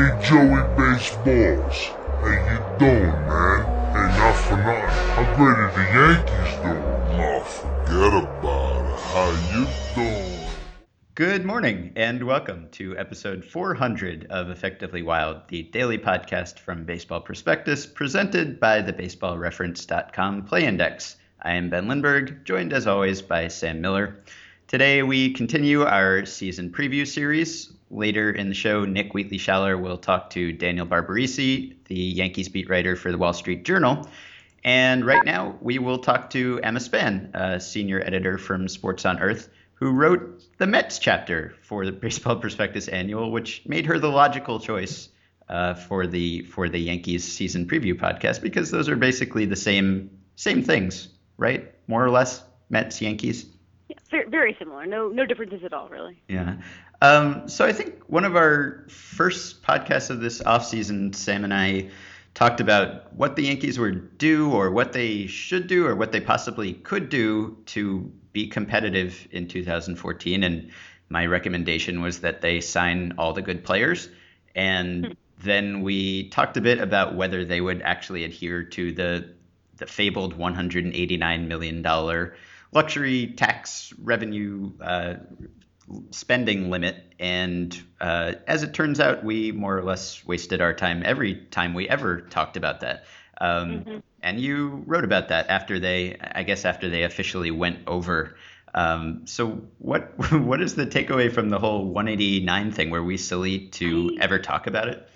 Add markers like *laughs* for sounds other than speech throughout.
Hey Joey Baseballs, how you doing, man? Hey, not for nothing. Great are the Yankees doing? Oh, forget about it. How you doing? Good morning and welcome to episode 400 of Effectively Wild, the daily podcast from Baseball Prospectus, presented by the BaseballReference.com Play Index. I am Ben Lindbergh, joined as always by Sam Miller. Today we continue our season preview series. Later in the show, Nick Wheatley Schaller will talk to Daniel Barbarisi, the Yankees beat writer for the Wall Street Journal. And right now, we will talk to Emma Span, a senior editor from Sports on Earth, who wrote the Mets chapter for the Baseball Prospectus Annual, which made her the logical choice uh, for the for the Yankees season preview podcast because those are basically the same same things, right? More or less, Mets Yankees. Very similar. No, no differences at all, really. Yeah. Um, so I think one of our first podcasts of this offseason, Sam and I talked about what the Yankees were due or what they should do or what they possibly could do to be competitive in 2014. And my recommendation was that they sign all the good players. And hmm. then we talked a bit about whether they would actually adhere to the the fabled 189 million dollar luxury tax revenue uh, spending limit. And uh, as it turns out, we more or less wasted our time every time we ever talked about that. Um, mm-hmm. And you wrote about that after they, I guess, after they officially went over. Um, so what *laughs* what is the takeaway from the whole 189 thing? Were we silly to ever talk about it?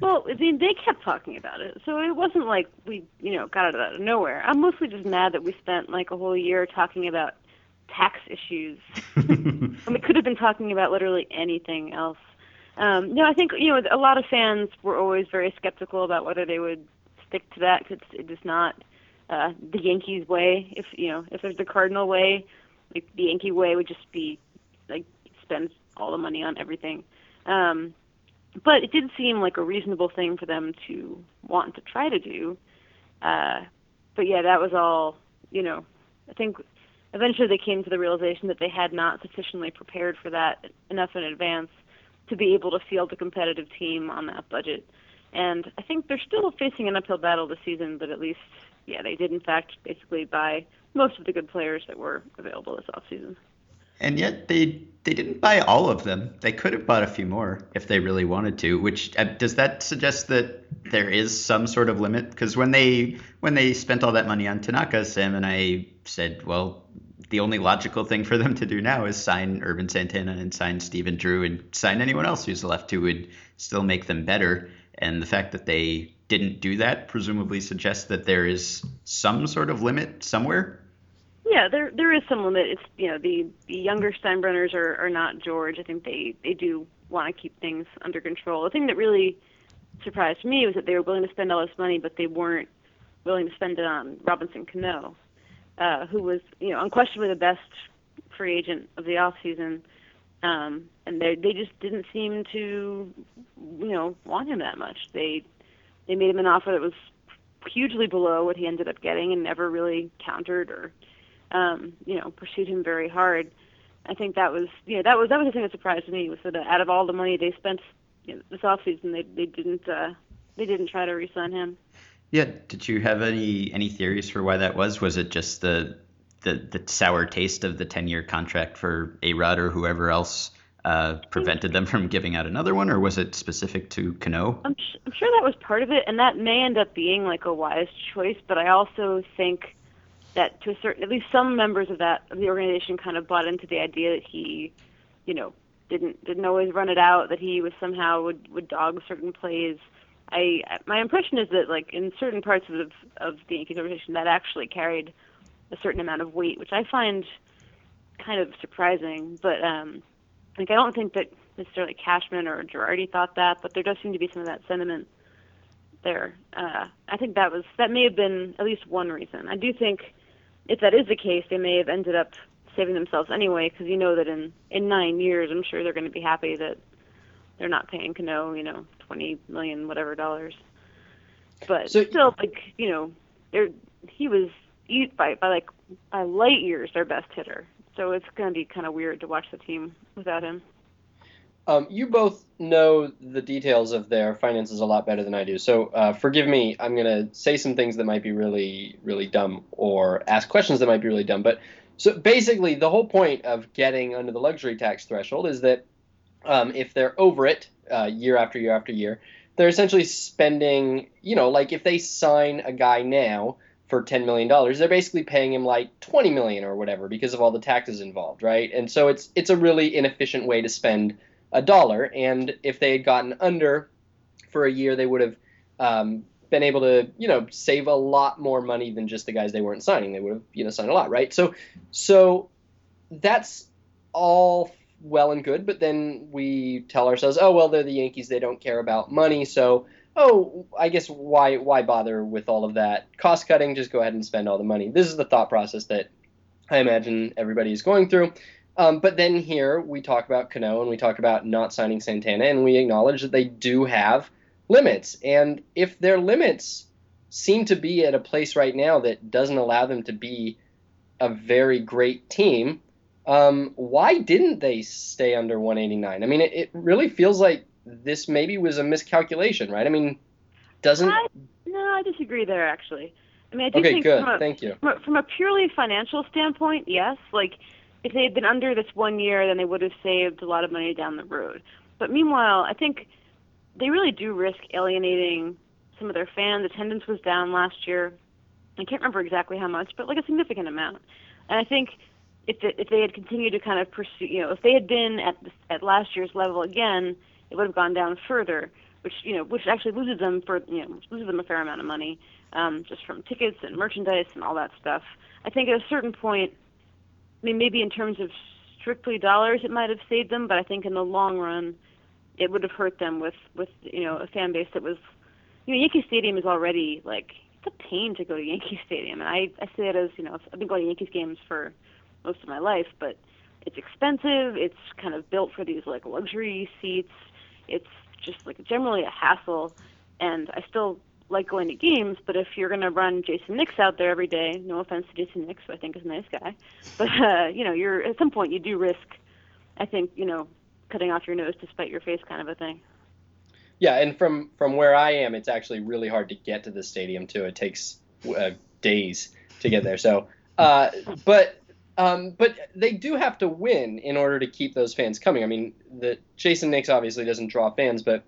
Well, I mean, they kept talking about it, so it wasn't like we, you know, got it out of nowhere. I'm mostly just mad that we spent like a whole year talking about tax issues. *laughs* and we could have been talking about literally anything else. Um, no, I think you know a lot of fans were always very skeptical about whether they would stick to that because it is not uh, the Yankees way. If you know, if there's the Cardinal way, like the Yankee way would just be like spend all the money on everything. Um, but it did seem like a reasonable thing for them to want to try to do. Uh, but yeah, that was all. You know, I think eventually they came to the realization that they had not sufficiently prepared for that enough in advance to be able to field a competitive team on that budget. And I think they're still facing an uphill battle this season, but at least, yeah, they did in fact basically buy most of the good players that were available this offseason and yet they they didn't buy all of them. They could have bought a few more if they really wanted to. Which uh, does that suggest that there is some sort of limit? Because when they when they spent all that money on Tanaka, Sam and I said, well, the only logical thing for them to do now is sign Ervin Santana and sign Stephen Drew and sign anyone else who's left who would still make them better. And the fact that they didn't do that presumably suggests that there is some sort of limit somewhere. Yeah, there there is some limit. It's you know the the younger Steinbrenners are are not George. I think they they do want to keep things under control. The thing that really surprised me was that they were willing to spend all this money, but they weren't willing to spend it on Robinson Cano, uh, who was you know unquestionably the best free agent of the off season. Um, and they they just didn't seem to you know want him that much. They they made him an offer that was hugely below what he ended up getting and never really countered or um, you know, pursued him very hard. I think that was, you know, that was that was the thing that surprised me was that out of all the money they spent you know, this offseason, they they didn't uh, they didn't try to re-sign him. Yeah. Did you have any any theories for why that was? Was it just the the, the sour taste of the 10 year contract for A Rod or whoever else uh, prevented them from giving out another one, or was it specific to Cano? I'm, sh- I'm sure that was part of it, and that may end up being like a wise choice. But I also think that to a certain, at least some members of that of the organization kind of bought into the idea that he, you know, didn't didn't always run it out, that he was somehow would would dog certain plays. I my impression is that like in certain parts of the, of the Yankees organization that actually carried a certain amount of weight, which I find kind of surprising. But um, like I don't think that necessarily Cashman or Girardi thought that, but there does seem to be some of that sentiment there. Uh, I think that was that may have been at least one reason. I do think if that is the case, they may have ended up saving themselves anyway, because you know that in in nine years, I'm sure they're going to be happy that they're not paying Cano, you know, twenty million whatever dollars. But so, still, like you know, they're he was by by like by light years their best hitter. So it's going to be kind of weird to watch the team without him. Um, you both know the details of their finances a lot better than I do, so uh, forgive me. I'm gonna say some things that might be really, really dumb, or ask questions that might be really dumb. But so basically, the whole point of getting under the luxury tax threshold is that um, if they're over it uh, year after year after year, they're essentially spending. You know, like if they sign a guy now for $10 million they're basically paying him like 20 million or whatever because of all the taxes involved right and so it's it's a really inefficient way to spend a dollar and if they had gotten under for a year they would have um, been able to you know save a lot more money than just the guys they weren't signing they would have you know signed a lot right so so that's all well and good but then we tell ourselves oh well they're the yankees they don't care about money so oh, I guess why why bother with all of that cost cutting? Just go ahead and spend all the money. This is the thought process that I imagine everybody is going through. Um, but then here we talk about Cano and we talk about not signing Santana, and we acknowledge that they do have limits. And if their limits seem to be at a place right now that doesn't allow them to be a very great team, um, why didn't they stay under 189? I mean, it, it really feels like this maybe was a miscalculation, right? I mean, doesn't. I, no, I disagree there actually. I mean, I do okay, think good. From, a, Thank you. From a, from a purely financial standpoint, yes. Like, if they had been under this one year, then they would have saved a lot of money down the road. But meanwhile, I think they really do risk alienating some of their fans. Attendance was down last year. I can't remember exactly how much, but like a significant amount. And I think if the, if they had continued to kind of pursue, you know, if they had been at the, at last year's level again, it would have gone down further, which you know, which actually loses them for you know, loses them a fair amount of money, um, just from tickets and merchandise and all that stuff. I think at a certain point, I mean, maybe in terms of strictly dollars, it might have saved them, but I think in the long run, it would have hurt them with with you know a fan base that was, you know, Yankee Stadium is already like it's a pain to go to Yankee *laughs* Stadium, and I I say it as you know I've been going to Yankees games for most of my life, but it's expensive. It's kind of built for these like luxury seats it's just like generally a hassle. And I still like going to games, but if you're going to run Jayson Nix out there every day, no offense to Jayson Nix, who I think is a nice guy, *laughs* but uh, you know, you're at some point you do risk, I think, you know, cutting off your nose to spite your face, kind of a thing. Yeah, and from from where I am, it's actually really hard to get to the stadium too. It takes uh, days to get there. So, uh, but um, but they do have to win in order to keep those fans coming. I mean, the Jayson Nix obviously doesn't draw fans, but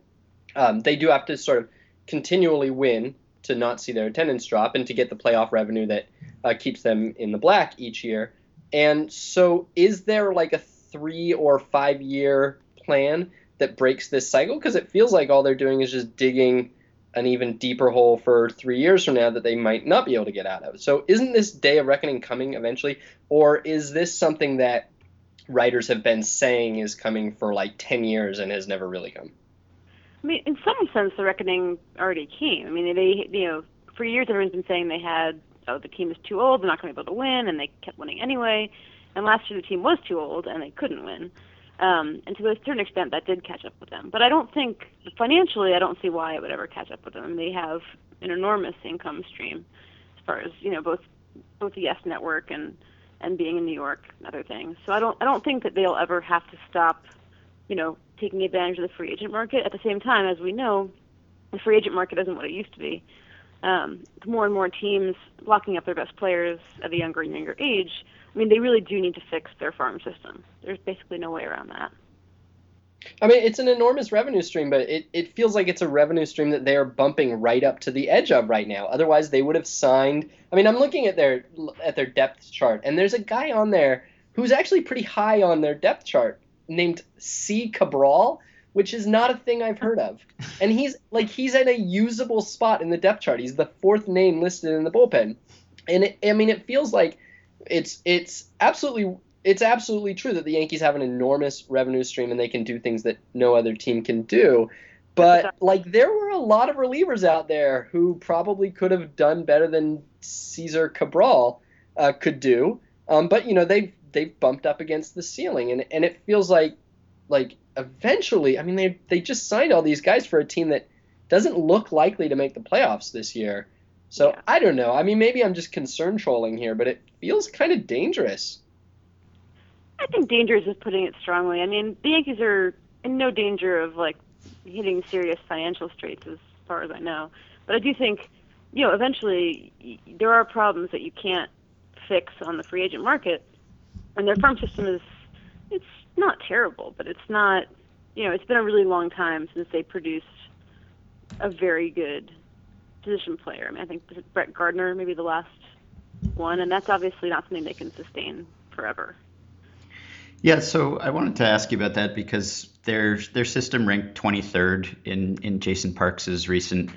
um, they do have to sort of continually win to not see their attendance drop and to get the playoff revenue that uh, keeps them in the black each year. And so, is there like a three or five year plan that breaks this cycle? Because it feels like all they're doing is just digging an even deeper hole for three years from now that they might not be able to get out of. So, isn't this day of reckoning coming eventually, or is this something that writers have been saying is coming for like 10 years and has never really come? I mean, in some sense, the reckoning already came. I mean, they, you know, for years everyone's been saying they had, oh, the team is too old, they're not going to be able to win, and they kept winning anyway. And last year the team was too old and they couldn't win. Um, and to a certain extent, that did catch up with them. But I don't think financially, I don't see why it would ever catch up with them. They have an enormous income stream, as far as you know, both both the Yes Network and and being in New York and other things. So I don't I don't think that they'll ever have to stop, you know, taking advantage of the free agent market. At the same time, as we know, the free agent market isn't what it used to be. Um, more and more teams locking up their best players at a younger and younger age I mean, they really do need to fix their farm system. There's basically no way around that. I mean, it's an enormous revenue stream, but it, it feels like it's a revenue stream that they are bumping right up to the edge of right now. Otherwise, they would have signed. I mean, I'm looking at their at their depth chart, and there's a guy on there who's actually pretty high on their depth chart named C. Cabral, which is not a thing I've heard of. And he's like he's at a usable spot in the depth chart. He's the fourth name listed in the bullpen, and it, I mean, it feels like it's it's absolutely it's absolutely true that the Yankees have an enormous revenue stream and they can do things that no other team can do. But like there were a lot of relievers out there who probably could have done better than Cesar Cabral uh, could do. Um, but you know they've they've bumped up against the ceiling and, and it feels like like eventually I mean they they just signed all these guys for a team that doesn't look likely to make the playoffs this year. So yeah. I don't know. I mean, maybe I'm just concern trolling here, but it feels kind of dangerous. I think dangerous is putting it strongly. I mean, the Yankees are in no danger of like hitting serious financial straits as far as I know. But I do think, you know, eventually there are problems that you can't fix on the free agent market, and their farm system is it's not terrible, but it's not, you know, it's been a really long time since they produced a very good position player. I mean, I think Brett Gardner maybe the last one, and that's obviously not something they can sustain forever. Yeah, so I wanted to ask you about that because their their system ranked 23rd in in Jason Parks's recent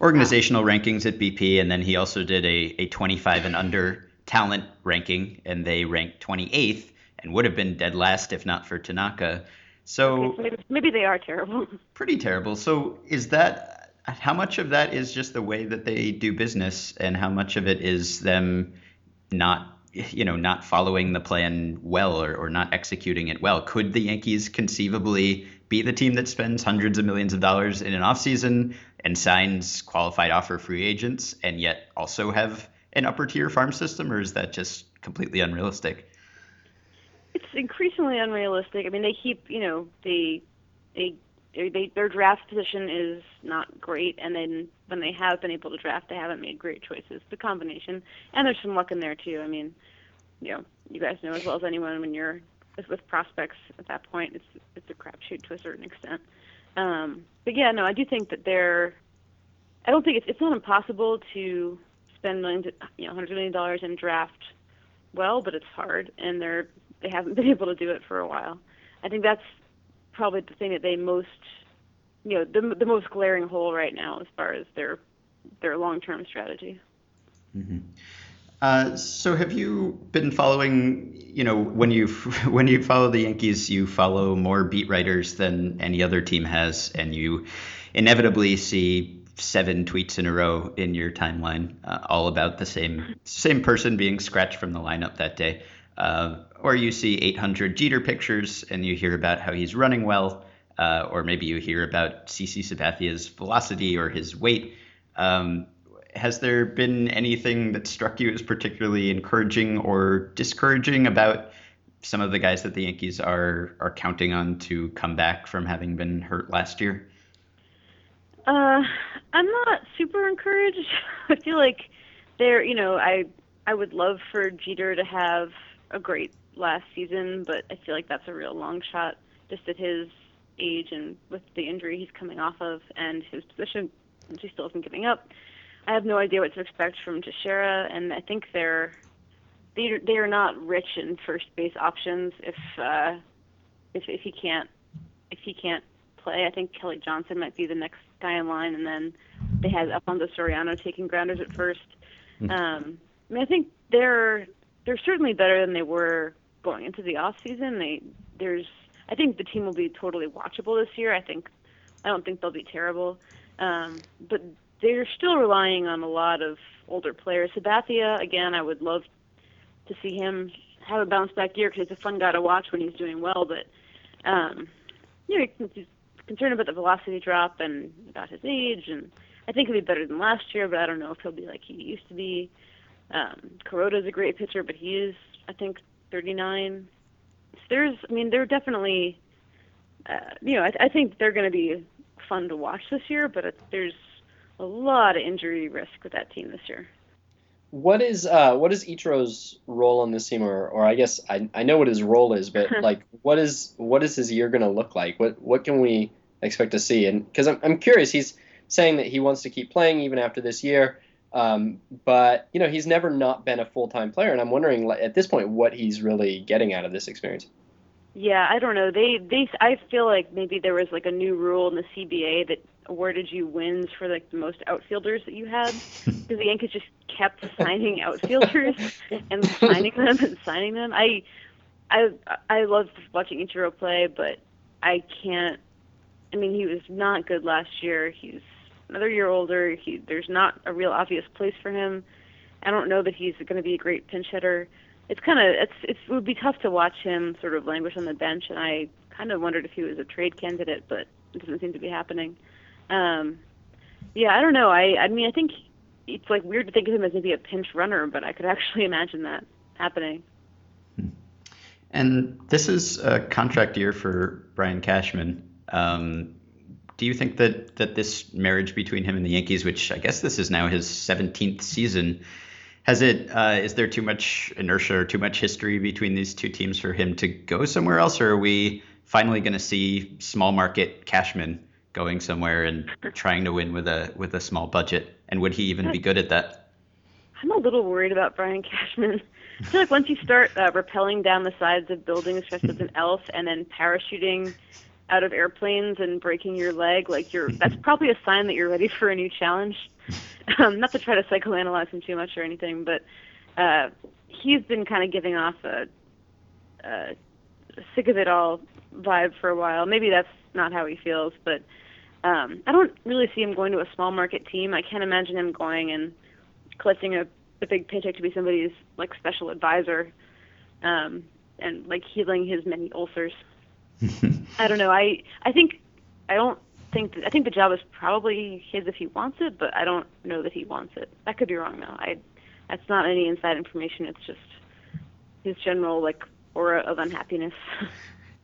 organizational rankings at BP, and then he also did a a 25 and under talent ranking, and they ranked 28th and would have been dead last if not for Tanaka. So maybe, maybe they are terrible. *laughs* Pretty terrible. So is that how much of that is just the way that they do business, and how much of it is them not you know, not following the plan well or, or not executing it well. Could the Yankees conceivably be the team that spends hundreds of millions of dollars in an offseason and signs qualified offer free agents and yet also have an upper tier farm system, or is that just completely unrealistic? It's increasingly unrealistic. I mean, they keep, you know, they they they, their draft position is not great, and then when they have been able to draft, they haven't made great choices. The combination, and there's some luck in there too. I mean, you know, you guys know as well as anyone when you're with prospects at that point, it's it's a crapshoot to a certain extent. Um, but yeah, no, I do think that they're. I don't think it's it's not impossible to spend millions, you know, hundred million dollars in draft well, but it's hard, and they're they haven't *laughs* been able to do it for a while. I think that's probably the thing that they most, you know, the the most glaring hole right now as far as their their long term strategy. Mm-hmm. Uh, so have you been following? You know, when you *laughs* when you follow the Yankees, you follow more beat writers than any other team has, and you inevitably see seven tweets in a row in your timeline, uh, all about the same same person being scratched from the lineup that day. Uh, or you see 800 Jeter pictures and you hear about how he's running well, uh, or maybe you hear about CC Sabathia's velocity or his weight. Um, has there been anything that struck you as particularly encouraging or discouraging about some of the guys that the Yankees are are counting on to come back from having been hurt last year? Uh, I'm not super encouraged. *laughs* I feel like there, you know, I I would love for Jeter to have a great last season, but I feel like that's a real long shot just at his age and with the injury he's coming off of and his position, which he still isn't giving up. I have no idea what to expect from Teixeira, and I think they're they they are not rich in first base options if uh, if if he can't if he can't play. I think Kelly Johnson might be the next guy in line, and then they had Alfonso Soriano taking grounders at 1st mm-hmm. um, I mean, I think they're they're certainly better than they were going into the off season. They there's I think the team will be totally watchable this year. I think I don't think they'll be terrible, um, but they're still relying on a lot of older players. Sabathia again, I would love to see him have a bounce back year because he's a fun guy to watch when he's doing well. But um, you know, he's concerned about the velocity drop and about his age, and I think he'll be better than last year, but I don't know if he'll be like he used to be. Um, Kuroda's a great pitcher, but he is, I think, 39. So there's, I mean, they're definitely, uh, you know, I, I think they're going to be fun to watch this year, but it, there's a lot of injury risk with that team this year. What is uh, what is Ichiro's role on this team, or, or I guess I, I know what his role is, but *laughs* like what is what is his year going to look like? What what can we expect to see? And because I'm I'm curious, he's saying that he wants to keep playing even after this year. Um, but you know, he's never not been a full time player, and I'm wondering at this point what he's really getting out of this experience. Yeah, I don't know. They they I feel like maybe there was like a new rule in the CBA that awarded you wins for like the most outfielders that you had *laughs* because the Yankees just kept signing outfielders *laughs* and signing them and signing them. I I I love watching Ichiro play, but I can't. I mean, he was not good last year. He's another year older. He there's not a real obvious place for him. I don't know that he's going to be a great pinch hitter. It's kind of it's, it's it would be tough to watch him sort of languish on the bench, and I kind of wondered if he was a trade candidate, but it doesn't seem to be happening. Um, yeah, I don't know. I I mean I think it's like weird to think of him as maybe a pinch runner, but I could actually *laughs* imagine that happening. And this is a contract year for Brian Cashman. Um, do you think that that this marriage between him and the Yankees, which I guess this is now his 17th season, has it? Uh, is there too much inertia or too much history between these two teams for him to go somewhere else, or are we finally going to see small market Cashman going somewhere and trying to win with a with a small budget? And would he even be good at that? I'm a little worried about Brian Cashman. I feel like once you start uh, rappelling down the sides of buildings dressed as an elf and then parachuting out of airplanes and breaking your leg, like you're that's *laughs* probably a sign that you're ready for a new challenge. Um, not to try to psychoanalyze him too much or anything, but uh, he's been kind of giving off a, a sick of it all vibe for a while. Maybe that's not how he feels, but um, I don't really see him going to a small market team. I can't imagine him going and collecting a, a big paycheck to be somebody's like special advisor um, and like healing his many ulcers. I don't know. I I think I don't think that, I think the job is probably his if he wants it, but I don't know that he wants it. That could be wrong though. I that's not any inside information. It's just his general like aura of unhappiness. *laughs*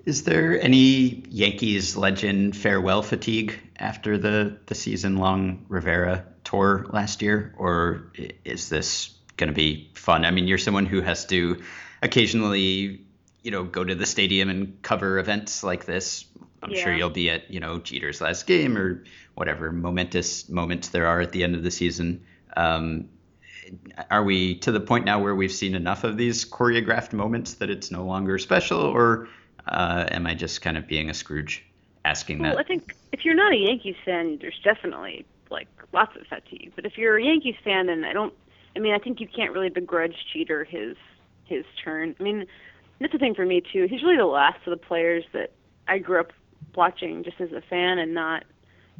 Is there any Yankees legend farewell fatigue after the, the season long Rivera tour last year? Or is this going to be fun? I mean, you're someone who has to occasionally you know, go to the stadium and cover events like this. I'm yeah. sure you'll be at, you know, Jeter's last game or whatever momentous moments there are at the end of the season. Um, are we to the point now where we've seen enough of these choreographed moments that it's no longer special, or uh, am I just kind of being a Scrooge asking well, that? Well, I think if you're not a Yankees fan, there's definitely like lots of fatigue. But if you're a Yankees fan, then I don't. I mean, I think you can't really begrudge Jeter his his turn. I mean, that's the thing for me too. He's really the last of the players that I grew up watching just as a fan and not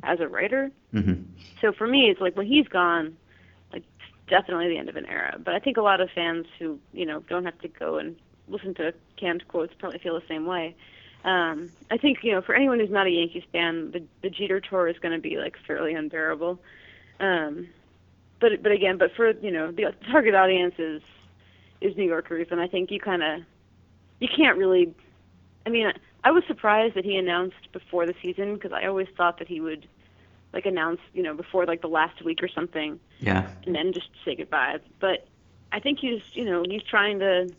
as a writer. Mm-hmm. So for me, it's like when he's gone, like definitely the end of an era. But I think a lot of fans who you know don't have to go and listen to canned quotes probably feel the same way. Um, I think you know for anyone who's not a Yankees fan, the the Jeter tour is going to be like fairly unbearable. Um, but but again, but for you know the target audience is is New Yorkers, and I think you kind of you can't really. I mean, I was surprised that he announced before the season because I always thought that he would like announce, you know, before like the last week or something. Yeah. And then just say goodbye. But I think he's, you know, he's trying to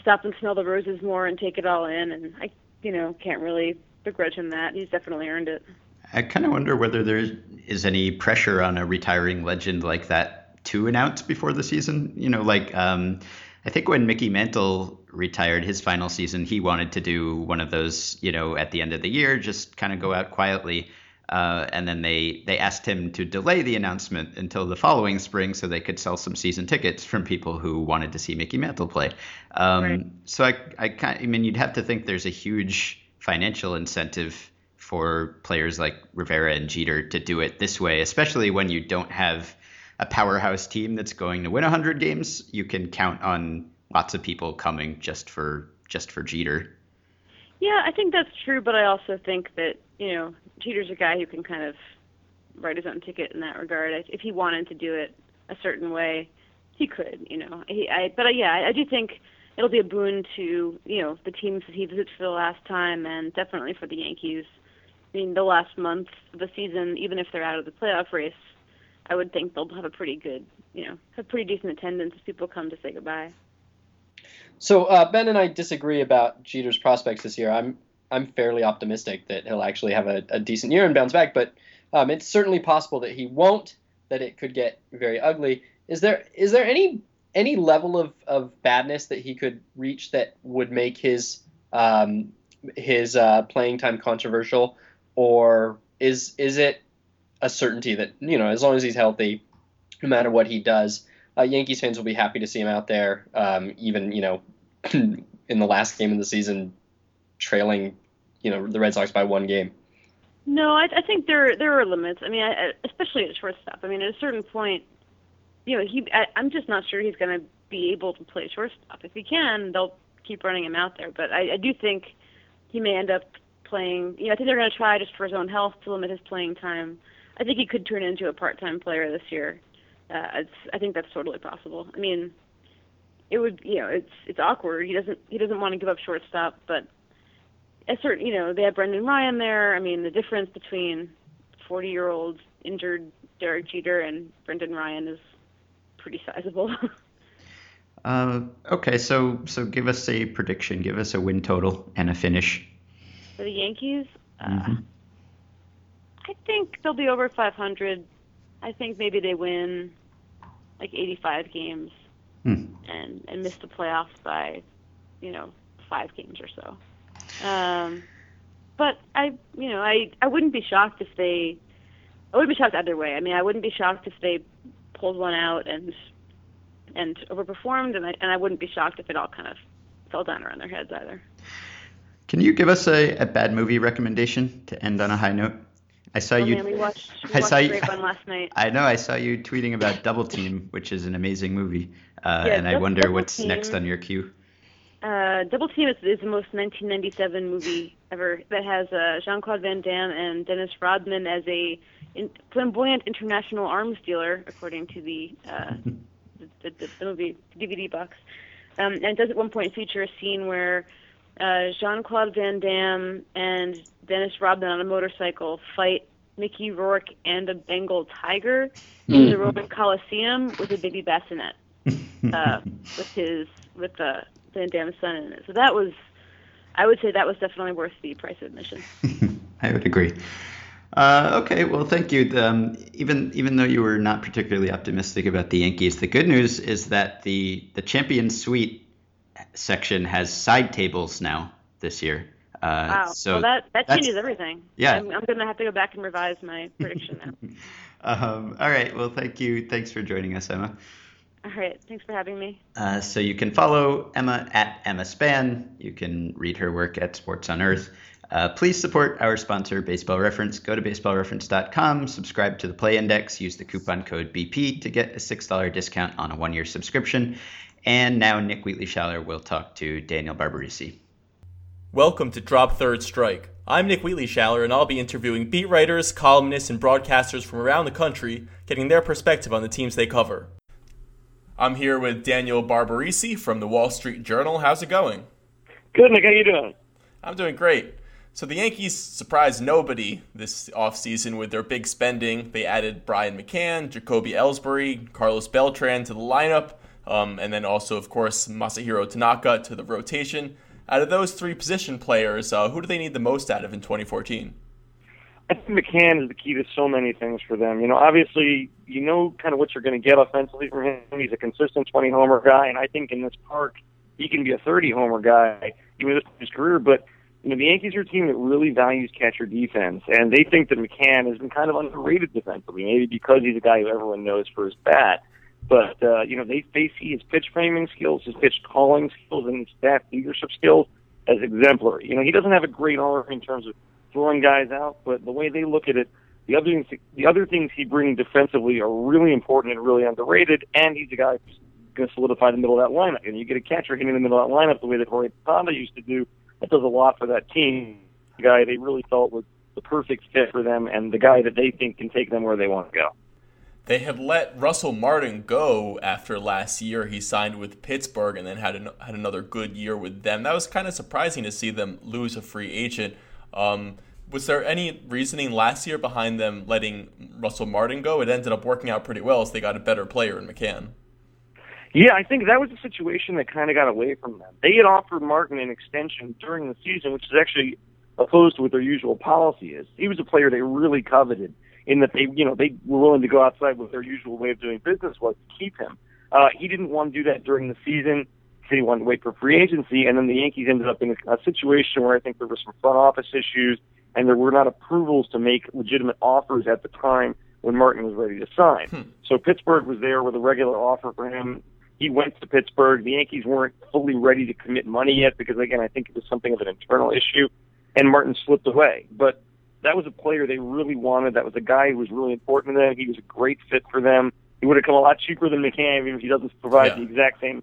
stop and smell the roses more and take it all in, and I, you know, can't really begrudge him that. He's definitely earned it. I kind of wonder whether there is any pressure on a retiring legend like that to announce before the season. You know, like um, I think when Mickey Mantle retired his final season, he wanted to do one of those, you know, at the end of the year, just kind of go out quietly. Uh, and then they they asked him to delay the announcement until the following spring so they could sell some season tickets from people who wanted to see Mickey Mantle play. Um, right. So I I, kind I mean you'd have to think there's a huge financial incentive for players like Rivera and Jeter to do it this way, especially when you don't have a powerhouse team that's going to win 100 games, you can count on lots of people coming just for just for Jeter. Yeah, I think that's true, but I also think that you know Jeter's a guy who can kind of write his own ticket in that regard. If he wanted to do it a certain way, he could. You know, he, I, but uh, yeah, I, I do think it'll be a boon to you know the teams that he visits for the last time, and definitely for the Yankees. I mean, the last month of the season, even if they're out of the playoff race, I would think they'll have a pretty good, you know, have pretty decent attendance if people come to say goodbye. So uh, Ben and I disagree about Jeter's prospects this year. I'm I'm fairly optimistic that he'll actually have a, a decent year and bounce back, but um, it's certainly possible that he won't. That it could get very ugly. Is there is there any any level of, of badness that he could reach that would make his um, his uh, playing time controversial, or is is it a certainty that you know as long as he's healthy, no matter what he does, uh, Yankees fans will be happy to see him out there. Um, even you know *clears throat* in the last game of the season, trailing you know the Red Sox by one game. No, I, I think there there are limits. I mean, I, especially at shortstop. I mean, at a certain point, you know, he I, I'm just not sure he's going to be able to play shortstop. If he can, they'll keep running him out there. But I, I do think he may end up playing. You know, I think they're going to try just for his own health to limit his playing time. I think he could turn into a part-time player this year. Uh, it's, I think that's totally possible. I mean, it would you know it's it's awkward. He doesn't he doesn't want to give up shortstop, but a certain you know they have Brendan Ryan there. I mean the difference between 40 year old injured Derek Jeter and Brendan Ryan is pretty sizable. *laughs* uh, okay, so so give us a prediction. Give us a win total and a finish. For the Yankees, mm-hmm. uh, I think they'll be over 500. I think maybe they win like 85 games hmm. and and miss the playoffs by, you know, five games or so. Um, but I, you know, I I wouldn't be shocked if they. I wouldn't be shocked either way. I mean, I wouldn't be shocked if they pulled one out and and overperformed, and I and I wouldn't be shocked if it all kind of fell down around their heads either. Can you give us a, a bad movie recommendation to end on a high note? I saw oh, you. Man, we watched, we I watched saw you. One last night. *laughs* I know. I saw you tweeting about Double Team, which is an amazing movie, uh, Yeah, and I wonder Double what's next on your queue. Uh, Double Team is, is the most 1997 movie ever that has uh, Jean-Claude Van Damme and Dennis Rodman as a in, flamboyant international arms dealer, according to the uh, *laughs* the, the, the movie DVD box. Um, and it does at one point feature a scene where uh, Jean-Claude Van Damme and Dennis Rodman on a motorcycle fight Mickey Rourke and a Bengal tiger in the Roman Coliseum with a baby bassinet *laughs* uh, with his with the Van Damme's son in it. So that was, I would say that was definitely worth the price of admission. *laughs* I would agree. Uh, okay, well, thank you. Um, even even though you were not particularly optimistic about the Yankees, the good news is that the the Champion Suite section has side tables now this year. Uh, Wow. So well, that that changes everything. Yeah. I'm, I'm gonna have to go back and revise my prediction now. *laughs* um, all right. Well, thank you. Thanks for joining us, Emma. All right. Thanks for having me. Uh, so you can follow Emma at Emma Span. You can read her work at Sports on Earth. Uh, please support our sponsor, Baseball Reference. Go to baseballreference.com, subscribe to the Play Index, use the coupon code BP to get a $6 discount on a one year subscription. And now Nick Wheatley Schaller will talk to Daniel Barbarisi. Welcome to Drop Third Strike. I'm Nick Wheatley Schaller, and I'll be interviewing beat writers, columnists, and broadcasters from around the country, getting their perspective on the teams they cover. I'm here with Daniel Barbarisi from the Wall Street Journal. How's it going? Good, Nick. How you doing? I'm doing great. So the Yankees surprised nobody this offseason with their big spending. They added Brian McCann, Jacoby Ellsbury, Carlos Beltran to the lineup, um, and then also, of course, Masahiro Tanaka to the rotation. Out of those three position players, uh, who do they need the most out of in 2014? I think McCann is the key to so many things for them. You know, obviously, you know kind of what you're going to get offensively from him. He's a consistent 20 homer guy, and I think in this park, he can be a 30 homer guy, even with his career. But you know, the Yankees are a team that really values catcher defense, and they think that McCann has been kind of underrated defensively, maybe because he's a guy who everyone knows for his bat. But uh, you know, they they see his pitch framing skills, his pitch calling skills, and his staff leadership skills as exemplary. You know, he doesn't have a great arm in terms of throwing guys out, but the way they look at it, the other things the other things he brings defensively are really important and really underrated. And he's a guy who's going to solidify the middle of that lineup. And you get a catcher hitting the middle of that lineup the way that Jorge Posada used to do. That does a lot for that team. The guy they really felt was the perfect fit for them, and the guy that they think can take them where they want to go. They had let Russell Martin go after last year. He signed with Pittsburgh and then had an, had another good year with them. That was kind of surprising to see them lose a free agent. Um, was there any reasoning last year behind them letting Russell Martin go? It ended up working out pretty well as they got a better player in McCann. Yeah, I think that was a situation that kind of got away from them. They had offered Martin an extension during the season, which is actually opposed to what their usual policy is. He was a player they really coveted in that they, you know, they were willing to go outside what their usual way of doing business was to keep him. Uh, he didn't want to do that during the season. He he wanted to wait for free agency, and then the Yankees ended up in a, a situation where I think there were some front office issues, and there were not approvals to make legitimate offers at the time when Martin was ready to sign. Hmm. So Pittsburgh was there with a regular offer for him. He went to Pittsburgh. The Yankees weren't fully ready to commit money yet because, again, I think it was something of an internal issue, and Martin slipped away. But that was a player they really wanted. That was a guy who was really important to them. He was a great fit for them. He would have come a lot cheaper than McCann, even if he doesn't provide Yeah. the exact same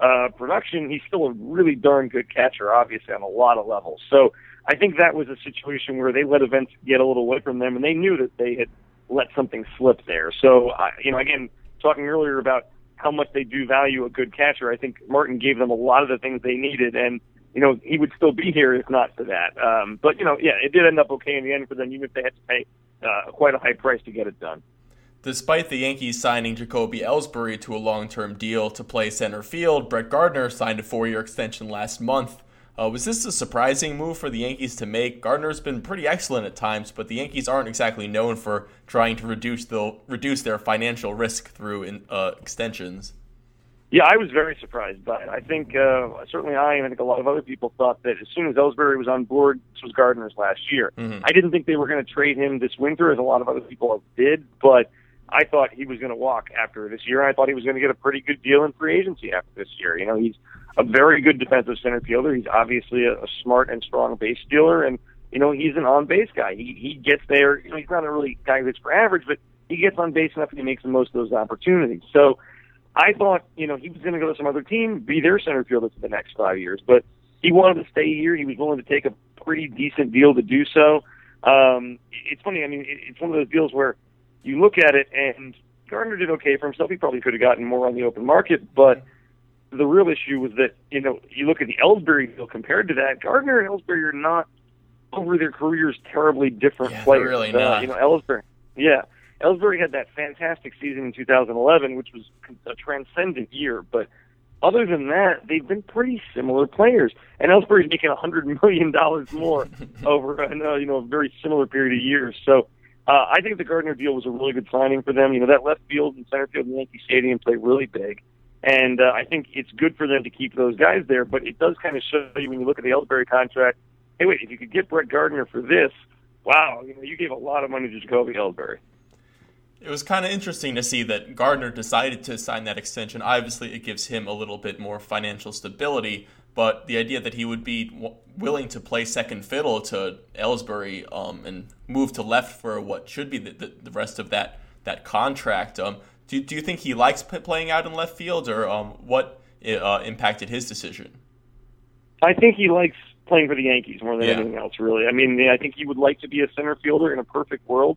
uh, production. He's still a really darn good catcher, obviously, on a lot of levels. So I think that was a situation where they let events get a little away from them, and they knew that they had let something slip there. So, I you know, again, talking earlier about how much they do value a good catcher. I think Martin gave them a lot of the things they needed, and you know he would still be here if not for that. Um, but you know, yeah, it did end up okay in the end for them, even if they had to pay uh, quite a high price to get it done. Despite the Yankees signing Jacoby Ellsbury to a long-term deal to play center field, Brett Gardner signed a four-year extension last month. Uh, was this a surprising move for the Yankees to make? Gardner's been pretty excellent at times, but the Yankees aren't exactly known for trying to reduce the reduce their financial risk through in, uh, extensions. Yeah, I was very surprised by it. I think uh, certainly I and I think a lot of other people thought that as soon as Ellsbury was on board, this was Gardner's last year. Mm-hmm. I didn't think they were going to trade him this winter, as a lot of other people did, but I thought he was going to walk after this year. I thought he was going to get a pretty good deal in free agency after this year. You know, he's a very good defensive center fielder. He's obviously a, a smart and strong base stealer, and you know he's an on base guy. He he gets there. You know, he's not a really guy that's for average, but he gets on base enough and he makes the most of those opportunities. So I thought you know he was going to go to some other team, be their center fielder for the next five years, but he wanted to stay here. He was willing to take a pretty decent deal to do so. Um, it's funny. I mean, it's one of those deals where you look at it and Gardner did okay for himself. He probably could have gotten more on the open market, but the real issue was that you know you look at the Ellsbury deal compared to that. Gardner and Ellsbury are not over their careers terribly different yeah, players. Really uh, not. You know, Ellsbury. Yeah, Ellsbury had that fantastic season in 2011, which was a transcendent year. But other than that, they've been pretty similar players. And Ellsbury's making hundred million dollars more *laughs* over a you know a very similar period of years. So. Uh, I think the Gardner deal was a really good signing for them. You know, that left field and center field in Yankee Stadium play really big. And uh, I think it's good for them to keep those guys there, but it does kind of show you when you look at the Ellsbury contract. Hey, wait, if you could get Brett Gardner for this, wow, you know, you gave a lot of money to Jacoby Ellsbury. It was kind of interesting to see that Gardner decided to sign that extension. Obviously, it gives him a little bit more financial stability, but the idea that he would be w- willing to play second fiddle to Ellsbury um, and move to left for what should be the, the, the rest of that that contract. Um, do, do you think he likes p- playing out in left field, or um, what uh, impacted his decision? I think he likes playing for the Yankees more than Yeah. anything else, really. I mean, I think he would like to be a center fielder in a perfect world,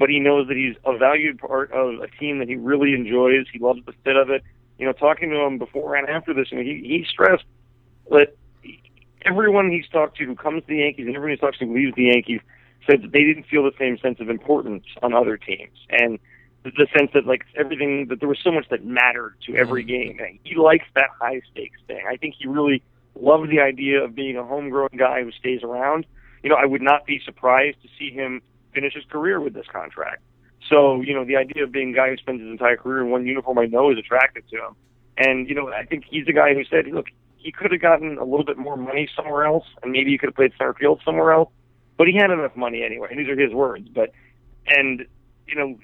but he knows that he's a valued part of a team that he really enjoys. He loves the fit of it. You know, talking to him before and after this, know, he, he stressed that everyone he's talked to who comes to the Yankees and everyone he's talked to who leaves the Yankees said that they didn't feel the same sense of importance on other teams. And the, the sense that like everything that there was so much that mattered to every mm-hmm. game. And he likes that high stakes thing. I think he really loves the idea of being a homegrown guy who stays around. You know, I would not be surprised to see him finish his career with this contract. So, you know, the idea of being a guy who spends his entire career in one uniform I know is attractive to him. And, you know, I think he's a guy who said, look, he could have gotten a little bit more money somewhere else, and maybe he could have played center field somewhere else. But he had enough money anyway, and these are his words. But and you know,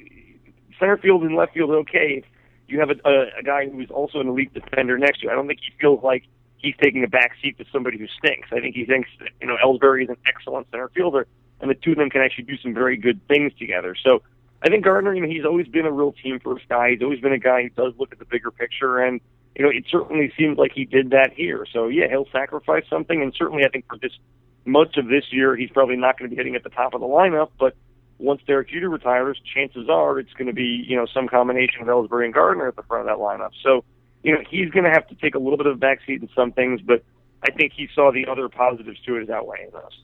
center field and left field okay. If you have a, a, a guy who is also an elite defender next to you, I don't think he feels like he's taking a back seat to somebody who stinks. I think he thinks that you know Ellsbury is an excellent center fielder, and the two of them can actually do some very good things together. So I think Gardner, you know, he's always been a real team first guy. He's always been a guy who does look at the bigger picture, and you know, it certainly seems like he did that here. So yeah, he'll sacrifice something, and certainly I think for this much of this year, he's probably not going to be hitting at the top of the lineup. But once Derek Jeter retires, chances are it's going to be you know some combination of Ellsbury and Gardner at the front of that lineup. So you know, he's going to have to take a little bit of a backseat in some things, but I think he saw the other positives to it as outweighing those.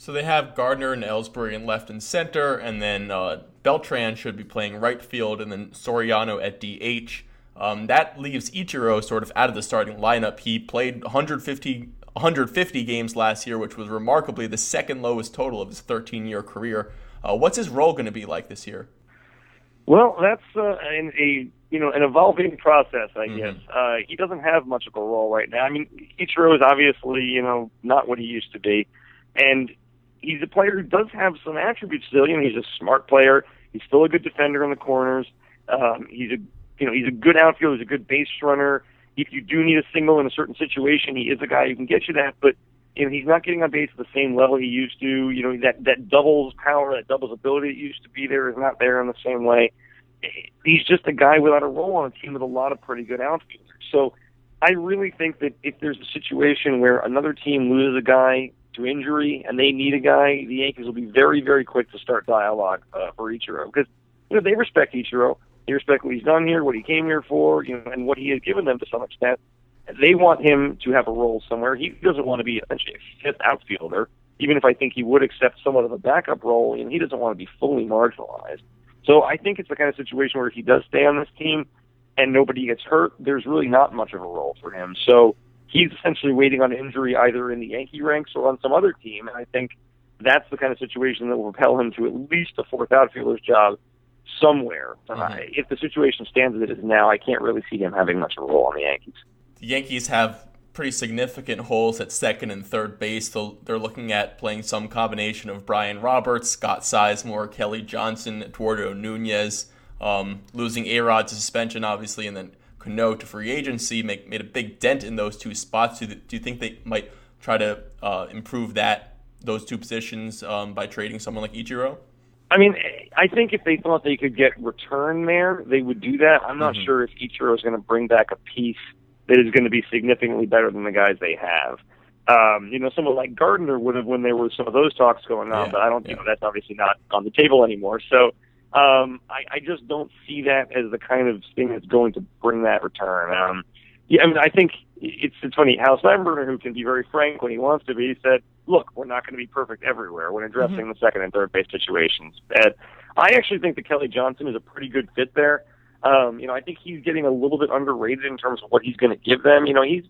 So they have Gardner and Ellsbury in left and center, and then uh, Beltran should be playing right field, and then Soriano at DH. Um, that leaves Ichiro sort of out of the starting lineup. He played 150, 150 games last year, which was remarkably the second lowest total of his 13 year career. Uh, what's his role going to be like this year? Well, that's uh, in a you know an evolving process, I Mhm. guess. Uh, he doesn't have much of a role right now. I mean, Ichiro is obviously you know not what he used to be, and he's a player who does have some attributes still. You know, he's a smart player. He's still a good defender in the corners. Um, he's a you know he's a good outfielder. He's a good base runner. If you do need a single in a certain situation, he is a guy who can get you that. But you know, he's not getting on base at the same level he used to. You know, that that doubles power, that doubles ability that used to be there is not there in the same way. He's just a guy without a role on a team with a lot of pretty good outfielders. So I really think that if there's a situation where another team loses a guy to injury and they need a guy, the Yankees will be very, very quick to start dialogue uh, for Ichiro because you know they respect Ichiro. They respect what he's done here, what he came here for, you know, and what he has given them to some extent. They want him to have a role somewhere. He doesn't want to be essentially a fifth outfielder, even if I think he would accept somewhat of a backup role, and he doesn't want to be fully marginalized. So I think it's the kind of situation where if he does stay on this team and nobody gets hurt, there's really not much of a role for him. So he's essentially waiting on injury either in the Yankee ranks or on some other team, and I think that's the kind of situation that will propel him to at least a fourth outfielder's job somewhere. Mm-hmm. Uh, if the situation stands as it is now, I can't really see him having much of a role on the Yankees. The Yankees have pretty significant holes at second and third base. So they're looking at playing some combination of Brian Roberts, Scott Sizemore, Kelly Johnson, Eduardo Nunez, um, losing A Rod to suspension, obviously, and then Cano to free agency make, made a big dent in those two spots. Do, do you think they might try to uh, improve that those two positions um, by trading someone like Ichiro? I mean, I think if they thought they could get return there, they would do that. I'm not mm-hmm. sure if Ichiro is going to bring back a piece that is going to be significantly better than the guys they have. Um, you know, someone like Gardner would have when there were some of those talks going on, yeah, but I don't, yeah. you know, that's obviously not on the table anymore. So um, I, I just don't see that as the kind of thing that's going to bring that return. Um, yeah, I mean, I think it's it's funny. Hal Steinbrenner, who can be very frank when he wants to be, He said, "Look, we're not going to be perfect everywhere when addressing mm-hmm. the second and third base situations." And I actually think that Kelly Johnson is a pretty good fit there. Um, you know, I think he's getting a little bit underrated in terms of what he's going to give them. You know, he's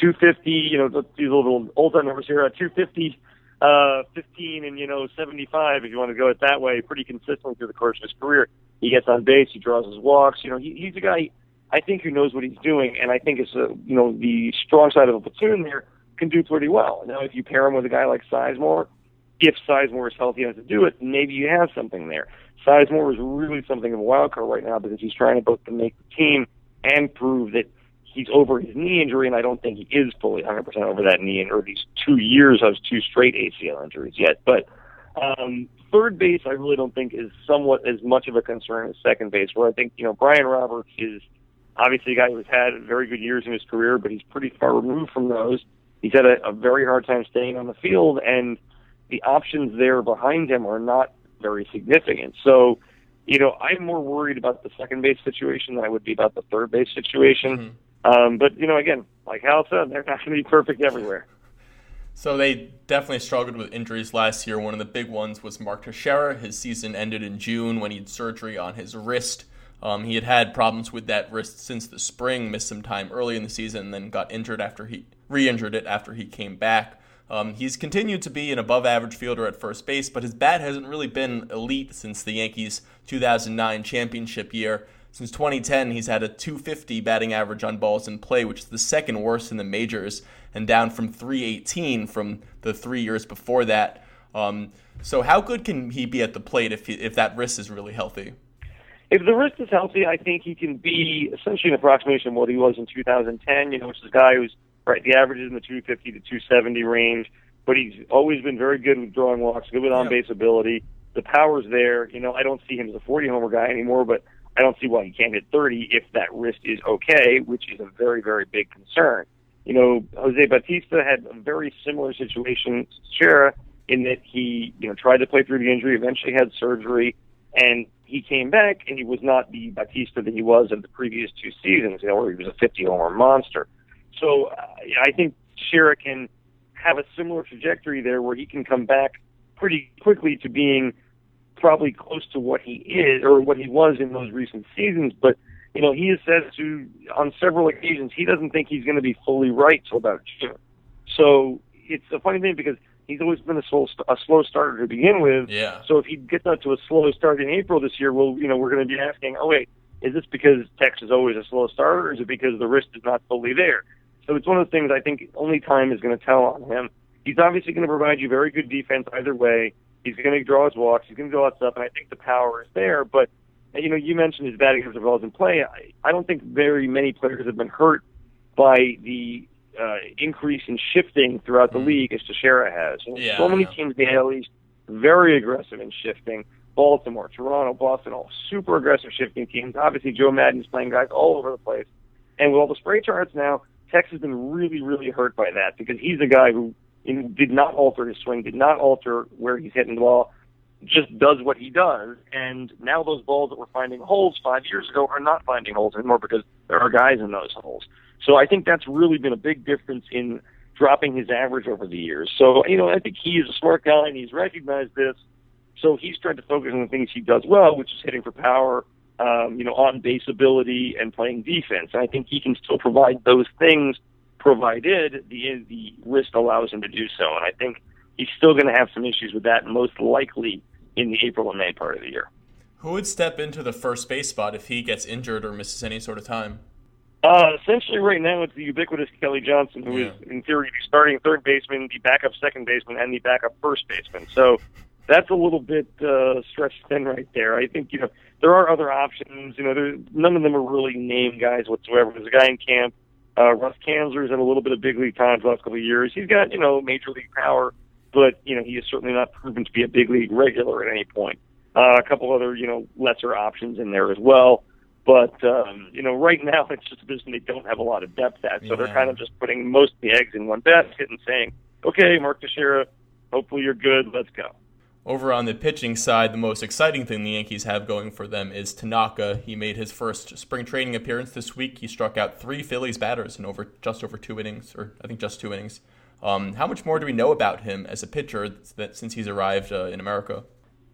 250. You know, these little old time numbers here. Uh, 250, uh, 15, and you know 75 if you want to go it that way. Pretty consistently through the course of his career. He gets on base. He draws his walks. You know, he, he's a guy I think who knows what he's doing, and I think it's a you know the strong side of a platoon there can do pretty well. Now, if you pair him with a guy like Sizemore, if Sizemore is healthy enough to do it, maybe you have something there. Sizemore is really something of a wild card right now because he's trying to both to make the team and prove that he's over his knee injury, and I don't think he is fully 100% over that knee or these two years of two straight ACL injuries yet. But um, third base, I really don't think is somewhat as much of a concern as second base, where I think you know Brian Roberts is obviously a guy who's had very good years in his career, but he's pretty far removed from those. He's had a, a very hard time staying on the field, and the options there behind him are not very significant. So, you know, I'm more worried about the second base situation than I would be about the third base situation. Mm-hmm. Um, but you know, again, like Hal said, they're not going to be perfect everywhere. So they definitely struggled with injuries last year. One of the big ones was Mark Teixeira. His season ended in June when he had surgery on his wrist. Um, he had had problems with that wrist since the spring, missed some time early in the season, and then got injured after he re-injured it after he came back. Um, he's continued to be an above-average fielder at first base, but his bat hasn't really been elite since the Yankees' 2009 championship year. Since 2010, he's had a 250 batting average on balls in play, which is the second worst in the majors, and down from 318 from the three years before that. Um, so, how good can he be at the plate if he, if that wrist is really healthy? if the wrist is healthy, I think he can be essentially an approximation of what he was in 2010. You know, which is a guy who's right. The average is in the 250 to 270 range, but he's always been very good with drawing walks, good with on base ability. The power's there. You know, I don't see him as a 40 homer guy anymore, but I don't see why he can't hit 30 if that wrist is okay, which is a very very big concern. You know, Jose Bautista had a very similar situation to Teixeira in that he, you know, tried to play through the injury, eventually had surgery, and he came back and he was not the Bautista that he was in the previous two seasons, you know, where he was a 50 homer monster. So uh, I think Teixeira can have a similar trajectory there where he can come back pretty quickly to being probably close to what he is or what he was in those recent seasons. But, you know, he has said to on several occasions he doesn't think he's going to be fully right till about June. So it's a funny thing because he's always been a slow a slow starter to begin with. Yeah. So if he gets out to a slow start in April this year, well, you know, we're going to be asking, oh wait, is this because Tex is always a slow starter, or is it because the wrist is not fully there? So it's one of the things I think only time is going to tell on him. He's obviously going to provide you very good defense either way. He's going to draw his walks. He's going to draw that stuff, and I think the power is there. But you know, you mentioned his batting average of balls in play. I, I don't think very many players have been hurt by the uh, increase in shifting throughout the mm. league as Teixeira has. Yeah, so many yeah. teams in the AL East very aggressive in shifting. Baltimore, Toronto, Boston, all super aggressive shifting teams. Obviously, Joe Maddon's playing guys all over the place. And with all the spray charts now, Tex has been really, really hurt by that because he's a guy who know, did not alter his swing, did not alter where he's hitting the ball. just does what he does. And now those balls that were finding holes five years ago are not finding holes anymore because there are guys in those holes. So I think that's really been a big difference in dropping his average over the years. So, you know, I think he is a smart guy and he's recognized this. So he's trying to focus on the things he does well, which is hitting for power, um, you know, on base ability and playing defense. And I think he can still provide those things provided the the wrist allows him to do so. And I think he's still going to have some issues with that, most likely in the April and May part of the year. Who would step into the first base spot if he gets injured or misses any sort of time? Uh, essentially, right now it's the ubiquitous Kelly Johnson, who Yeah. is in theory the starting third baseman, the backup second baseman, and the backup first baseman. So that's a little bit uh, stretched thin right there. I think you know there are other options. You know, there, none of them are really name guys whatsoever. There's a guy in camp, uh, Russ Canzler's had a little bit of big league time the last couple of years. He's got you know major league power, but you know he is certainly not proven to be a big league regular at any point. Uh, a couple other you know lesser options in there as well. But um, you know, right now it's just a position they don't have a lot of depth at, so they're kind of just putting most of the eggs in one basket and saying, "Okay, Mark Teixeira, hopefully you're good. Let's go." Over on the pitching side, the most exciting thing the Yankees have going for them is Tanaka. He made his first spring training appearance this week. He struck out three Phillies batters in over just over two innings, or I think just two innings. Um, how much more do we know about him as a pitcher that since he's arrived uh, in America?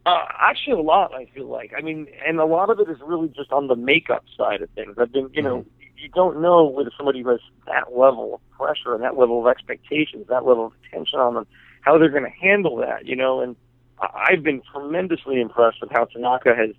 Uh, actually, a lot. I feel like. I mean, and a lot of it is really just on the makeup side of things. I've been, you know, you don't know whether somebody who has that level of pressure and that level of expectations, that level of attention on them, how they're going to handle that. You know, and I've been tremendously impressed with how Tanaka has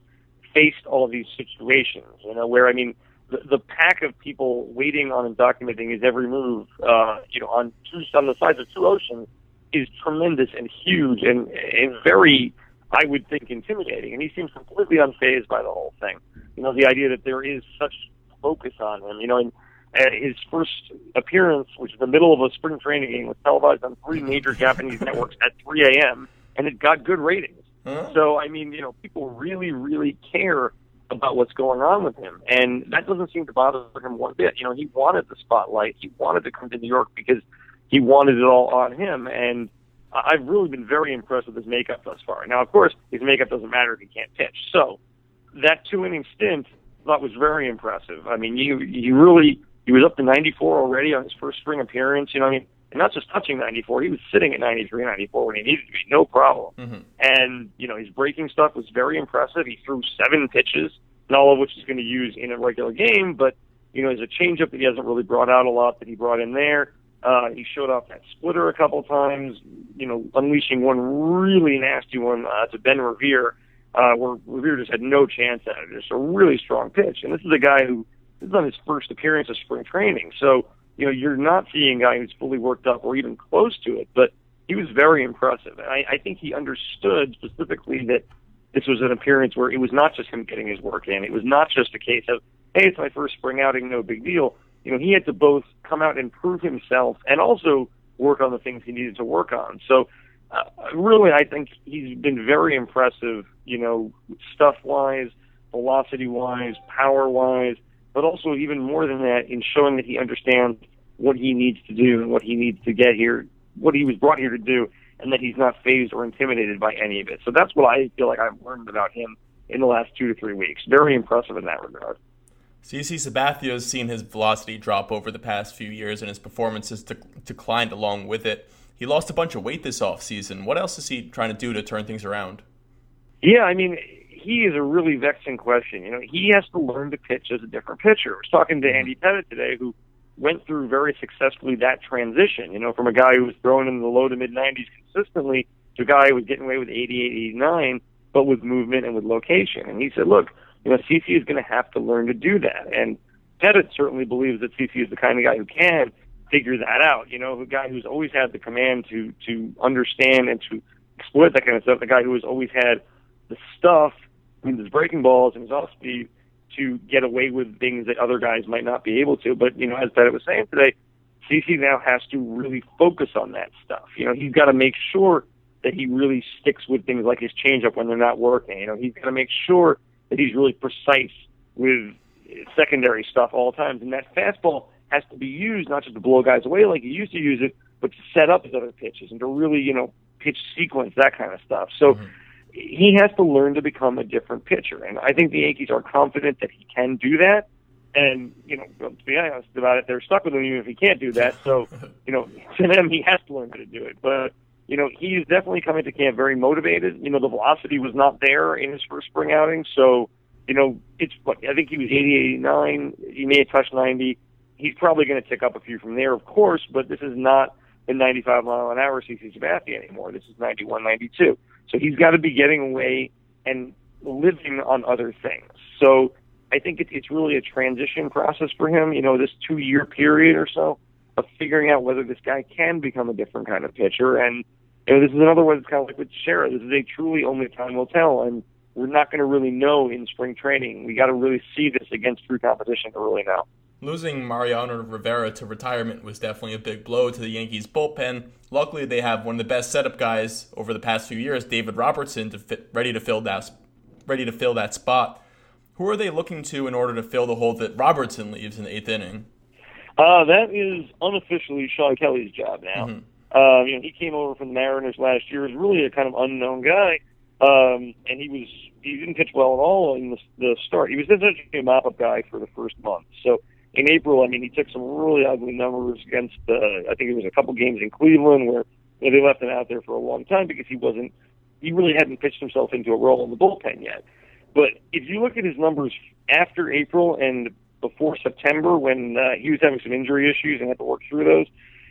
faced all of these situations. You know, where I mean, the, the pack of people waiting on and documenting his every move, uh, you know, on two on the sides of two oceans, is tremendous and huge and and very I would think intimidating, and he seems completely unfazed by the whole thing. You know, the idea that there is such focus on him. You know, and uh, his first appearance, which is the middle of a spring training game, was televised on three major Japanese networks at 3 a.m. and it got good ratings. Huh? So, I mean, you know, people really, really care about what's going on with him, and that doesn't seem to bother him one bit. You know, he wanted the spotlight. He wanted to come to New York because he wanted it all on him, and I've really been very impressed with his makeup thus far. Now, of course, his makeup doesn't matter if he can't pitch. So, that two inning stint I thought was very impressive. I mean, you you really he was up to 94 already on his first spring appearance. You know, what I mean, and not just touching 94, he was sitting at 93, 94 when he needed to be, no problem. Mhm. And you know, his breaking stuff was very impressive. He threw seven pitches, and all of which he's going to use in a regular game. But you know, there's a changeup that he hasn't really brought out a lot that he brought in there. Uh, he showed off that splitter a couple times, you know, unleashing one really nasty one uh, to Ben Revere, uh, where Revere just had no chance at it. It's a really strong pitch, and this is a guy who this is on his first appearance of spring training, so you know you're not seeing a guy who's fully worked up or even close to it. But he was very impressive, and I, I think he understood specifically that this was an appearance where it was not just him getting his work in. It was not just a case of, hey, it's my first spring outing, no big deal. You know, he had to both come out and prove himself and also work on the things he needed to work on. So, uh, really, I think he's been very impressive, you know, stuff wise, velocity wise, power wise, but also even more than that in showing that he understands what he needs to do and what he needs to get here, what he was brought here to do, and that he's not phased or intimidated by any of it. So that's what I feel like I've learned about him in the last two to three weeks. Very impressive in that regard. CC Sabathia has seen his velocity drop over the past few years, and his performance has declined along with it. He lost a bunch of weight this offseason. What else is he trying to do to turn things around? Yeah, I mean, he is a really vexing question. You know, he has to learn to pitch as a different pitcher. I was talking to Andy Pettitte today, who went through very successfully that transition, you know, from a guy who was throwing in the low to mid 90s consistently to a guy who was getting away with 88, 89, but with movement and with location. And he said, look, you know, CC is going to have to learn to do that. And Pettitte certainly believes that CC is the kind of guy who can figure that out. You know, the guy who's always had the command to to understand and to exploit that kind of stuff. The guy who has always had the stuff, Mean, his breaking balls and his off speed to get away with things that other guys might not be able to. But you know, as Pettitte was saying today, CC now has to really focus on that stuff. You know, he's got to make sure that he really sticks with things like his changeup when they're not working. You know, he's got to make sure that he's really precise with secondary stuff all times. And that fastball has to be used not just to blow guys away like he used to use it, but to set up his other pitches and to really, you know, pitch sequence, that kind of stuff. So, mm-hmm. He has to learn to become a different pitcher. And I think the Yankees are confident that he can do that. And, you know, to be honest about it, they're stuck with him even if he can't do that. So, you know, *laughs* to them, he has to learn how to do it. But, you know, he's definitely coming to camp very motivated. You know, the velocity was not there in his first spring outing. So, you know, it's, what, I think he was 80, 89. He may have touched 90. He's probably going to tick up a few from there, of course, but this is not the 95 mile an hour CC Sabathia anymore. This is 91, 92. So he's got to be getting away and living on other things. So I think it, it's really a transition process for him. You know, this two year period or so of figuring out whether this guy can become a different kind of pitcher. And you know, this is another one that's kind of like with Teixeira. This is a truly only time will tell, and we're not going to really know in spring training. We got to really see this against true competition to really know. Losing Mariano Rivera to retirement was definitely a big blow to the Yankees bullpen. Luckily, they have one of the best setup guys over the past few years, David Robertson, to fit, ready to fill that ready to fill that spot. Who are they looking to in order to fill the hole that Robertson leaves in the eighth inning? Uh, that is unofficially Shawn Kelley's job now. Mm-hmm. Uh, you know, he came over from the Mariners last year. He's really a kind of unknown guy, um, and he was he didn't pitch well at all in the, the start. He was essentially a mop-up guy for the first month. So in April, I mean, he took some really ugly numbers against. Uh, I think it was a couple games in Cleveland where you know, they left him out there for a long time because he wasn't. He really hadn't pitched himself into a role in the bullpen yet. But if you look at his numbers after April and before September, when uh, he was having some injury issues and had to work through those,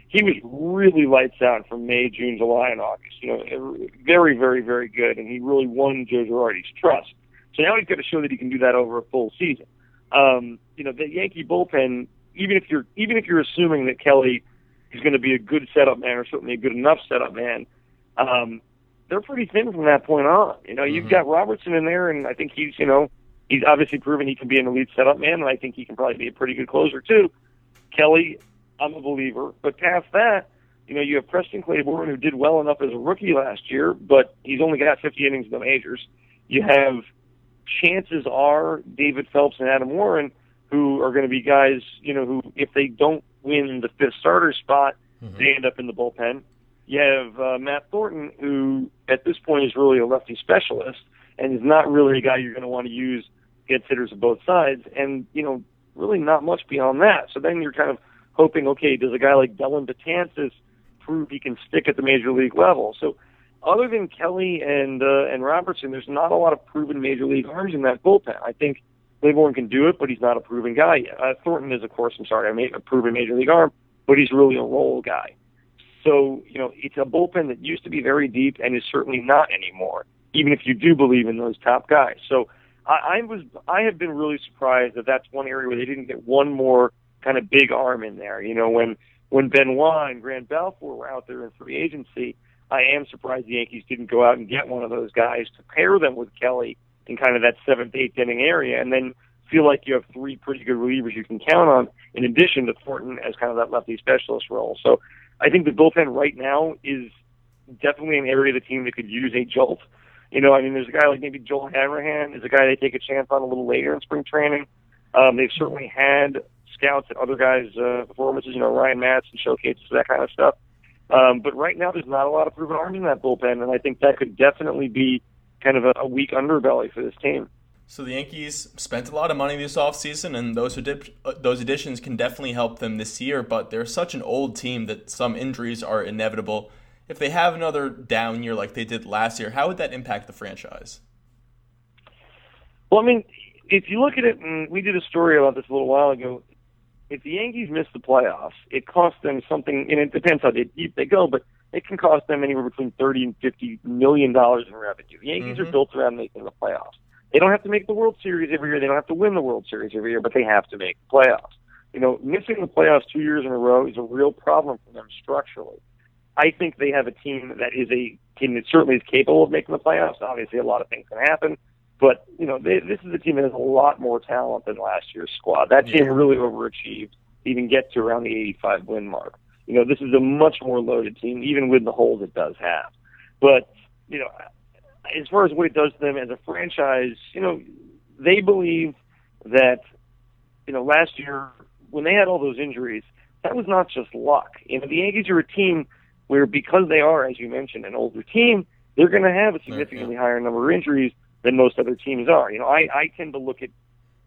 he was really lights out from May, June, July, and August. You know, very, very, very good, and he really won Joe Girardi's trust. So now he's got to show that he can do that over a full season. Um, you know, the Yankee bullpen, even if you're even if you're assuming that Kelley is going to be a good setup man or certainly a good enough setup man, um, they're pretty thin from that point on. You know, mm-hmm. you've got Robertson in there, and I think he's you know he's obviously proven he can be an elite setup man, and I think he can probably be a pretty good closer too. Kelley, I'm a believer, but past that, you know, you have Preston Claiborne who did well enough as a rookie last year, but he's only got 50 innings in the majors. You have chances are David Phelps and Adam Warren, who are going to be guys, you know, who if they don't win the fifth starter spot, mm-hmm. they end up in the bullpen. You have uh, Matt Thornton, who at this point is really a lefty specialist and is not really a guy you're going to want to use against hitters of both sides, and you know, really not much beyond that. So then you're kind of hoping, okay, does a guy like Dellin Betances prove he can stick at the major league level? So other than Kelley and uh, and Robertson, there's not a lot of proven major league arms in that bullpen. I think Claiborne can do it, but he's not a proven guy yet. Uh, Thornton is, of course, I'm sorry, I made a proven major league arm, but he's really a role guy. So you know, it's a bullpen that used to be very deep and is certainly not anymore. Even if you do believe in those top guys, so I, I was I have been really surprised that that's one area where they didn't get one more kind of big arm in there. You know, when when Benoit and Grant Balfour were out there in free agency, I am surprised the Yankees didn't go out and get one of those guys to pair them with Kelley in kind of that seventh, eighth inning area, and then feel like you have three pretty good relievers you can count on, in addition to Thornton as kind of that lefty specialist role. So I think the bullpen right now is definitely an area of the team that could use a jolt. You know, I mean, there's a guy like maybe Joel Hanrahan is a guy they take a chance on a little later in spring training. Um, they've certainly had scouts at other guys' uh, performances, you know, Ryan Madson and showcases, that kind of stuff. Um, but right now, there's not a lot of proven arms in that bullpen, and I think that could definitely be kind of a, a weak underbelly for this team. So the Yankees spent a lot of money this offseason, and those did, uh, those additions can definitely help them this year. But they're such an old team that some injuries are inevitable. If they have another down year like they did last year, how would that impact the franchise? Well, I mean, if you look at it, and we did a story about this a little while ago if the Yankees miss the playoffs, it costs them something, and it depends how deep they go, but it can cost them anywhere between thirty and fifty million dollars in revenue. The Yankees mm-hmm. are built around making the playoffs. They don't have to make the World Series every year. They don't have to win the World Series every year, but they have to make the playoffs. You know, missing the playoffs two years in a row is a real problem for them structurally. I think they have a team that is a team that certainly is capable of making the playoffs. Obviously, a lot of things can happen, but you know, they, this is a team that has a lot more talent than last year's squad. That team really overachieved even get to around the 85 win mark. You know, this is a much more loaded team, even with the holes it does have. But you know, as far as what it does to them as a franchise, you know, they believe that you know last year when they had all those injuries, that was not just luck. You know, the Yankees are a team where because they are, as you mentioned, an older team, they're going to have a significantly higher number of injuries than most other teams are. You know, I, I tend to look at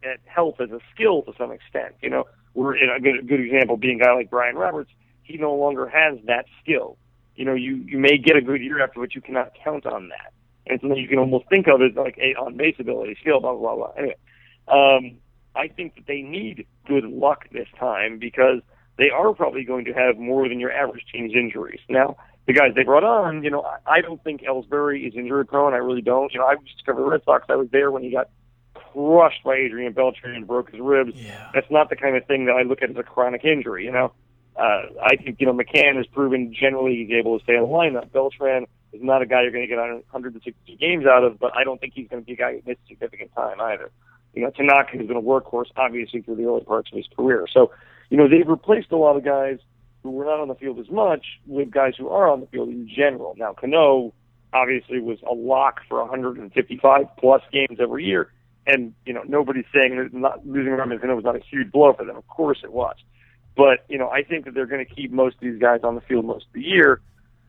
at health as a skill to some extent. You know, we're in a good, good example being a guy like Brian Roberts. He no longer has that skill. You know, you you may get a good year after, but you cannot count on that. And something you can almost think of as like a on base ability, skill, blah blah blah. Anyway, um, I think that they need good luck this time because they are probably going to have more than your average team's injuries. Now, the guys they brought on, you know, I, I don't think Ellsbury is injury prone. I really don't. You know, I just covered the Red Sox. I was there when he got crushed by Adrian Beltre and broke his ribs. Yeah. That's not the kind of thing that I look at as a chronic injury. You know, uh, I think you know McCann has proven generally he's able to stay in the lineup. Beltran is not a guy you're going to get 160 games out of, but I don't think he's going to be a guy who misses significant time either. You know, Tanaka has been a workhorse obviously through the early parts of his career. So, you know, they've replaced a lot of guys who were not on the field as much with guys who are on the field in general. Now, Cano obviously was a lock for 155 plus games every year. And, you know, nobody's saying that not losing Robinson Cano was not a huge blow for them. Of course it was. But, you know, I think that they're going to keep most of these guys on the field most of the year.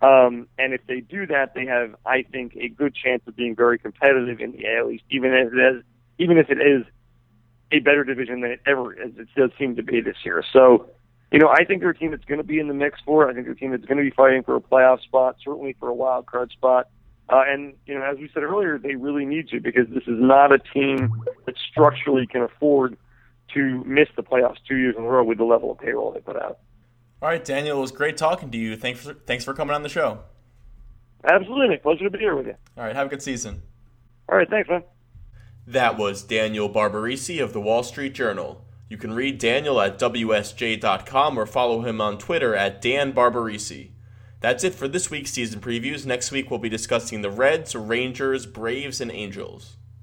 Um, and if they do that, they have, I think, a good chance of being very competitive in the AL East, even if it is, even if it is a better division than it ever is. It does seem to be this year. So, you know, I think they're a team that's going to be in the mix for it. I think they're a team that's going to be fighting for a playoff spot, certainly for a wild card spot. Uh, and you know, as we said earlier, they really need to because this is not a team that structurally can afford to miss the playoffs two years in a row with the level of payroll they put out. All right, Daniel, it was great talking to you. Thanks for thanks for coming on the show. Absolutely, Pleasure to be here with you. All right, have a good season. All right, thanks, man. That was Daniel Barbarisi of the Wall Street Journal. You can read Daniel at WSJ.com or follow him on Twitter at Dan Barbarisi. That's it for this week's season previews. Next week, we'll be discussing the Reds, Rangers, Braves, and Angels.